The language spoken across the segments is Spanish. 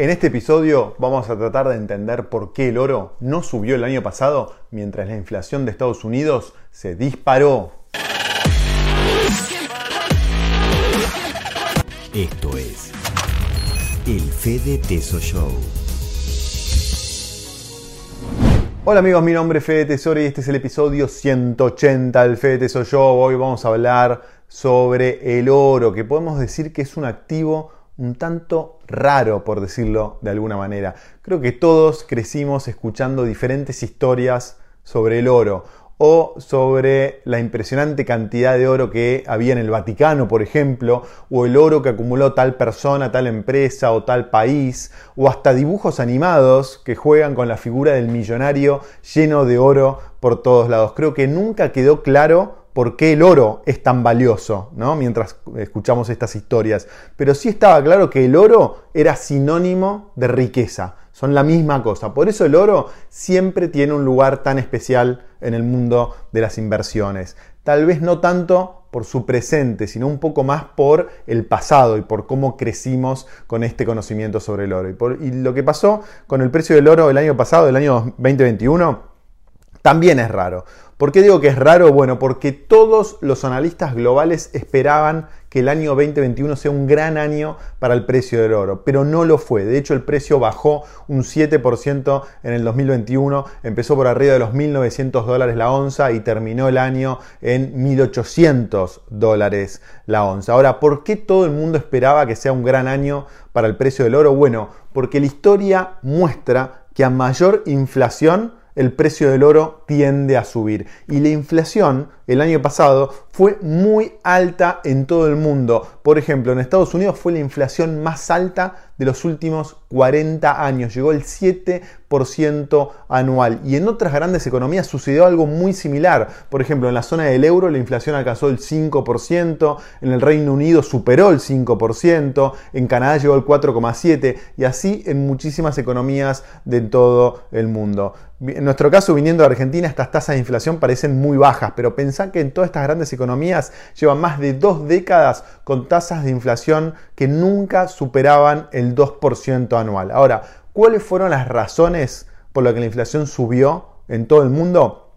En este episodio vamos a tratar de entender por qué el oro no subió el año pasado mientras la inflación de Estados Unidos se disparó. Esto es el Fede Teso Show. Hola amigos, mi nombre es Fede Tesoro y este es el episodio 180 del Fede Tesoro Show. Hoy vamos a hablar sobre el oro, que podemos decir que es un activo un tanto raro, por decirlo de alguna manera. Creo que todos crecimos escuchando diferentes historias sobre el oro o sobre la impresionante cantidad de oro que había en el Vaticano, por ejemplo, o el oro que acumuló tal persona, tal empresa o tal país, o hasta dibujos animados que juegan con la figura del millonario lleno de oro por todos lados. Creo que nunca quedó claro por qué el oro es tan valioso, ¿no? mientras escuchamos estas historias. Pero sí estaba claro que el oro era sinónimo de riqueza, son la misma cosa. Por eso el oro siempre tiene un lugar tan especial en el mundo de las inversiones. Tal vez no tanto por su presente, sino un poco más por el pasado y por cómo crecimos con este conocimiento sobre el oro. Y, y lo que pasó con el precio del oro el año pasado, el año 2021, también es raro. ¿Por qué digo que es raro? Bueno, porque todos los analistas globales esperaban que el año 2021 sea un gran año para el precio del oro, pero no lo fue. De hecho, el precio bajó un 7% en el 2021, empezó por arriba de los 1.900 dólares la onza y terminó el año en 1.800 dólares la onza. Ahora, ¿por qué todo el mundo esperaba que sea un gran año para el precio del oro? Bueno, porque la historia muestra que a mayor inflación, el precio del oro tiende a subir. Y la inflación el año pasado fue muy alta en todo el mundo. Por ejemplo, en Estados Unidos fue la inflación más alta de los últimos 40 años. Llegó el 7% anual. Y en otras grandes economías sucedió algo muy similar. Por ejemplo, en la zona del euro la inflación alcanzó el 5%, en el Reino Unido superó el 5%, en Canadá llegó el 4,7% y así en muchísimas economías de todo el mundo. En nuestro caso, viniendo de Argentina, estas tasas de inflación parecen muy bajas, pero pensá que en todas estas grandes economías llevan más de dos décadas con tasas de inflación que nunca superaban el 2% anual. Ahora, ¿cuáles fueron las razones por las que la inflación subió en todo el mundo?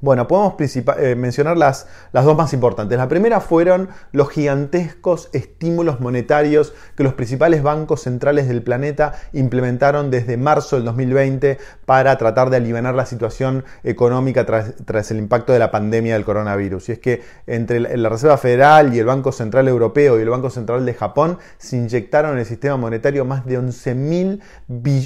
Bueno, podemos eh, mencionar las, las, dos más importantes. La primera fueron los gigantescos estímulos monetarios que los principales bancos centrales del planeta implementaron desde marzo del 2020 para tratar de aliviar la situación económica tras, el impacto de la pandemia del coronavirus. Y es que entre la Reserva Federal y el Banco Central Europeo y el Banco Central de Japón se inyectaron en el sistema monetario más de 11,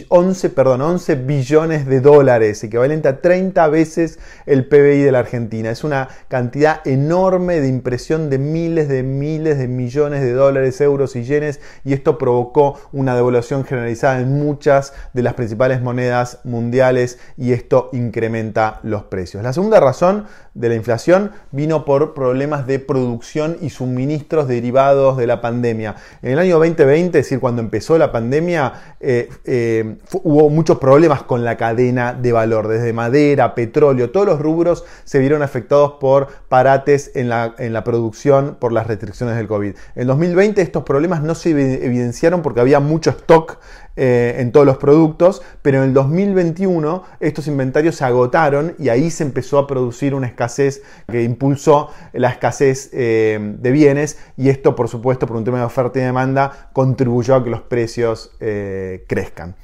11, perdón, 11 billones de dólares, equivalente a 30 veces el PIB de la Argentina. Es una cantidad enorme de impresión de miles de miles de millones de dólares, euros y yenes y esto provocó una devaluación generalizada en muchas de las principales monedas mundiales y esto incrementa los precios. La segunda razón de la inflación vino por problemas de producción y suministros derivados de la pandemia. En el año 2020, es decir, cuando empezó la pandemia, eh, eh, hubo muchos problemas con la cadena de valor, desde madera, petróleo, todos los rubros se vieron afectados por parates en la, en la producción por las restricciones del COVID. En 2020 estos problemas no se evidenciaron porque había mucho stock eh, en todos los productos, pero en el 2021 estos inventarios se agotaron y ahí se empezó a producir una escasez que impulsó la escasez eh, de bienes y esto por supuesto por un tema de oferta y demanda contribuyó a que los precios eh, crezcan.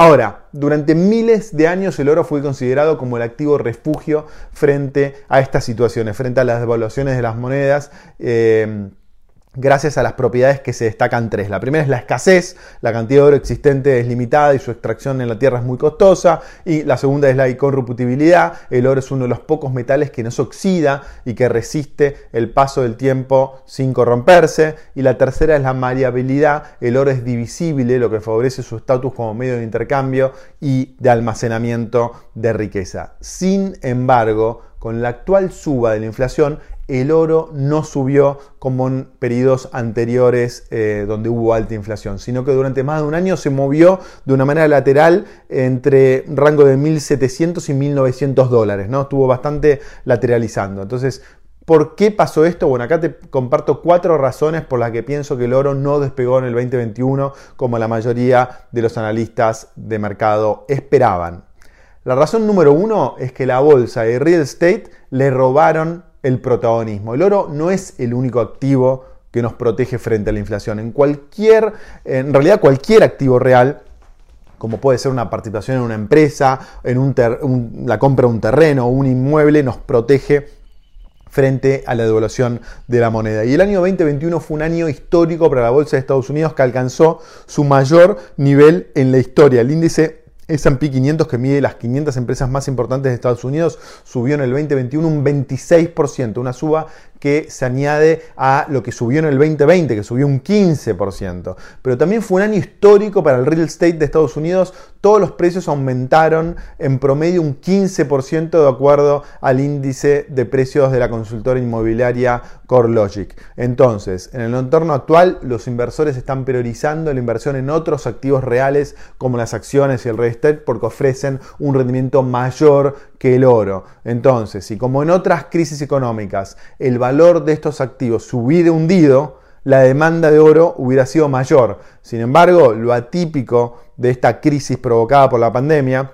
Ahora, durante miles de años el oro fue considerado como el activo refugio frente a estas situaciones, frente a las devaluaciones de las monedas. Eh, gracias a las propiedades que se destacan tres. La primera es la escasez, la cantidad de oro existente es limitada y su extracción en la tierra es muy costosa. Y la segunda es la incorruptibilidad, el oro es uno de los pocos metales que no se oxida y que resiste el paso del tiempo sin corromperse. Y la tercera es la variabilidad, el oro es divisible, lo que favorece su estatus como medio de intercambio y de almacenamiento de riqueza. Sin embargo, con la actual suba de la inflación, el oro no subió como en periodos anteriores eh, donde hubo alta inflación, sino que durante más de un año se movió de una manera lateral entre rango de 1.700 y 1.900 dólares, ¿no? Estuvo bastante lateralizando. Entonces, ¿Por qué pasó esto? Bueno, acá te comparto cuatro razones por las que pienso que el oro no despegó en el 2021 como la mayoría de los analistas de mercado esperaban. La razón número uno es que la bolsa y real estate le robaron el protagonismo. El oro no es el único activo que nos protege frente a la inflación. En cualquier, en realidad cualquier activo real como puede ser una participación en una empresa, en la compra de un terreno o un inmueble, nos protege frente a la devaluación de la moneda. Y el año 2021 fue un año histórico para la Bolsa de Estados Unidos que alcanzó su mayor nivel en la historia. El índice S&P 500 que mide las 500 empresas más importantes de Estados Unidos subió en el 2021 un 26%, una suba que se añade a lo que subió en el 2020, que subió un 15%. Pero también fue un año histórico para el real estate de Estados Unidos. Todos los precios aumentaron en promedio un 15% de acuerdo al índice de precios de la consultora inmobiliaria CoreLogic. Entonces, en el entorno actual, los inversores están priorizando la inversión en otros activos reales como las acciones y el real porque ofrecen un rendimiento mayor que el oro. Entonces, y como en otras crisis económicas el valor de estos activos se hubiera hundido, la demanda de oro hubiera sido mayor. Sin embargo, lo atípico de esta crisis provocada por la pandemia,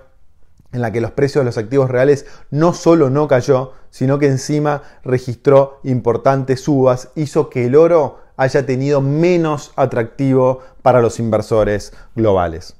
en la que los precios de los activos reales no solo no cayó, sino que encima registró importantes subas, hizo que el oro haya tenido menos atractivo para los inversores globales.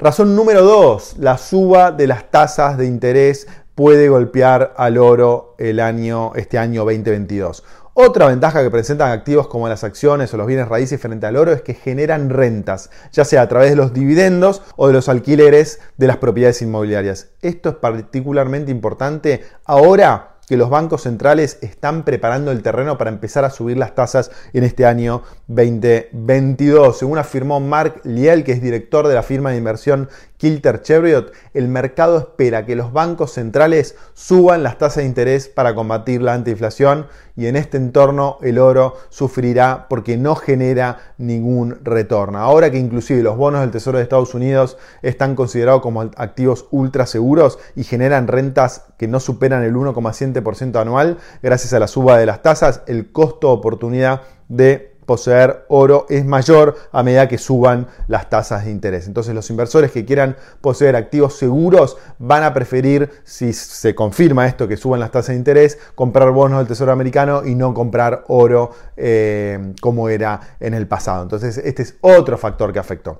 Razón número 2, la suba de las tasas de interés puede golpear al oro el año, este año 2022. Otra ventaja que presentan activos como las acciones o los bienes raíces frente al oro es que generan rentas, ya sea a través de los dividendos o de los alquileres de las propiedades inmobiliarias. Esto es particularmente importante ahora que los bancos centrales están preparando el terreno para empezar a subir las tasas en este año 2022. Según afirmó Mark Liel, que es director de la firma de inversión Kilter Chevriot, el mercado espera que los bancos centrales suban las tasas de interés para combatir la antiinflación y en este entorno el oro sufrirá porque no genera ningún retorno. Ahora que inclusive los bonos del Tesoro de Estados Unidos están considerados como activos ultra seguros y generan rentas que no superan el 1,7% anual, gracias a la suba de las tasas, el costo oportunidad de poseer oro es mayor a medida que suban las tasas de interés. Entonces los inversores que quieran poseer activos seguros van a preferir, si se confirma esto que suban las tasas de interés, comprar bonos del Tesoro americano y no comprar oro eh, como era en el pasado. Entonces este es otro factor que afectó.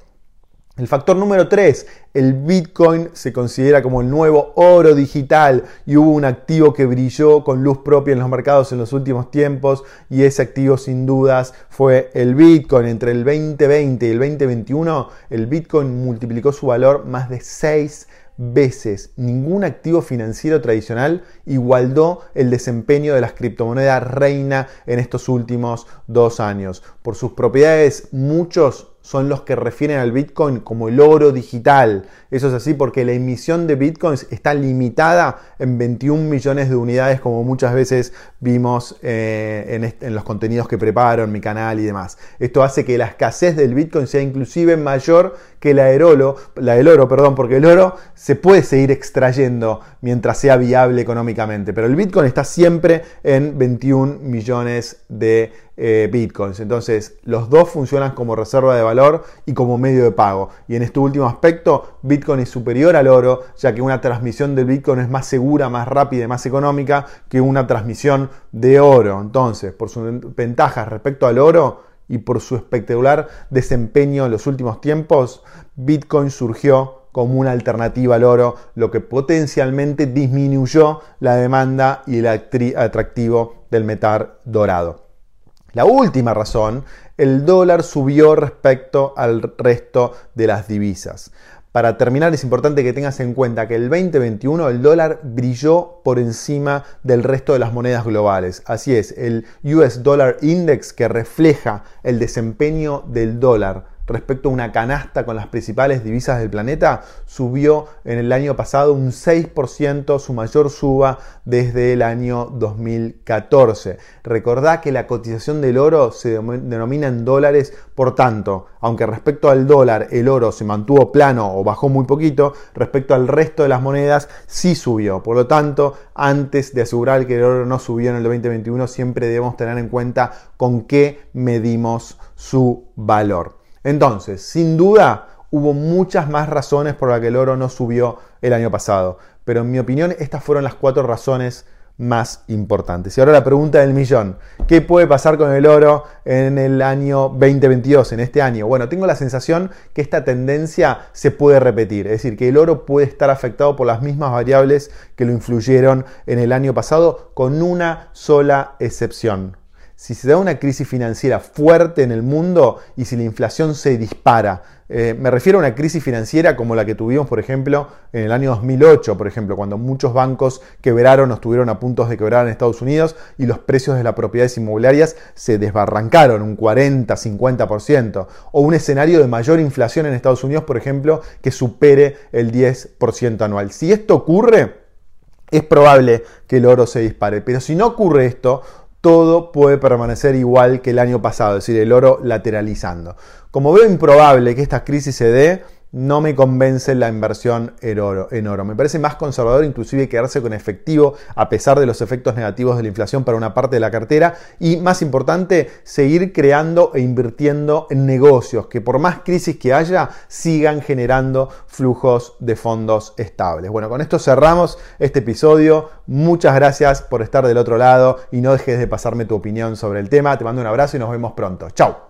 El factor número 3, el Bitcoin se considera como el nuevo oro digital y hubo un activo que brilló con luz propia en los mercados en los últimos tiempos y ese activo sin dudas fue el Bitcoin. Entre el 2020 y el 2021 el Bitcoin multiplicó su valor más de 6 veces. Ningún activo financiero tradicional igualdó el desempeño de las criptomonedas reina en estos últimos dos años. Por sus propiedades muchos son los que refieren al Bitcoin como el oro digital. Eso es así porque la emisión de Bitcoins está limitada en 21 millones de unidades como muchas veces vimos eh, en, los contenidos que preparo en mi canal y demás. Esto hace que la escasez del Bitcoin sea inclusive mayor que la del oro, la del oro perdón, porque el oro se puede seguir extrayendo mientras sea viable económicamente, pero el Bitcoin está siempre en 21 millones de eh, bitcoins. Entonces, los dos funcionan como reserva de valor y como medio de pago. Y en este último aspecto, Bitcoin es superior al oro, ya que una transmisión del Bitcoin es más segura, más rápida y más económica que una transmisión de oro. Entonces, por sus ventajas respecto al oro y por su espectacular desempeño en los últimos tiempos, Bitcoin surgió como una alternativa al oro, lo que potencialmente disminuyó la demanda y el atractivo del metal dorado. La última razón, el dólar subió respecto al resto de las divisas. Para terminar, es importante que tengas en cuenta que el 2021 el dólar brilló por encima del resto de las monedas globales. Así es, el US Dollar Index que refleja el desempeño del dólar respecto a una canasta con las principales divisas del planeta, subió en el año pasado un 6%, su mayor suba desde el año 2014. Recordá que la cotización del oro se denomina en dólares, por tanto, aunque respecto al dólar el oro se mantuvo plano o bajó muy poquito, respecto al resto de las monedas sí subió. Por lo tanto, antes de asegurar que el oro no subió en el 2021, siempre debemos tener en cuenta con qué medimos su valor. Entonces, sin duda, hubo muchas más razones por las que el oro no subió el año pasado, pero en mi opinión estas fueron las cuatro razones más importantes. Y ahora la pregunta del millón, ¿qué puede pasar con el oro en el año 2022, en este año? Bueno, tengo la sensación que esta tendencia se puede repetir, es decir, que el oro puede estar afectado por las mismas variables que lo influyeron en el año pasado, con una sola excepción si se da una crisis financiera fuerte en el mundo y si la inflación se dispara. Eh, me refiero a una crisis financiera como la que tuvimos, por ejemplo, en el año 2008, por ejemplo, cuando muchos bancos quebraron o estuvieron a punto de quebrar en Estados Unidos y los precios de las propiedades inmobiliarias se desbarrancaron un 40, 50%. O un escenario de mayor inflación en Estados Unidos, por ejemplo, que supere el 10% anual. Si esto ocurre, es probable que el oro se dispare. Pero si no ocurre esto, todo puede permanecer igual que el año pasado, es decir, el oro lateralizando. Como veo improbable que esta crisis se dé, no me convence la inversión en oro. Me parece más conservador inclusive quedarse con efectivo a pesar de los efectos negativos de la inflación para una parte de la cartera y más importante, seguir creando e invirtiendo en negocios que por más crisis que haya sigan generando flujos de fondos estables. Bueno, con esto cerramos este episodio. Muchas gracias por estar del otro lado y no dejes de pasarme tu opinión sobre el tema. Te mando un abrazo y nos vemos pronto. Chao.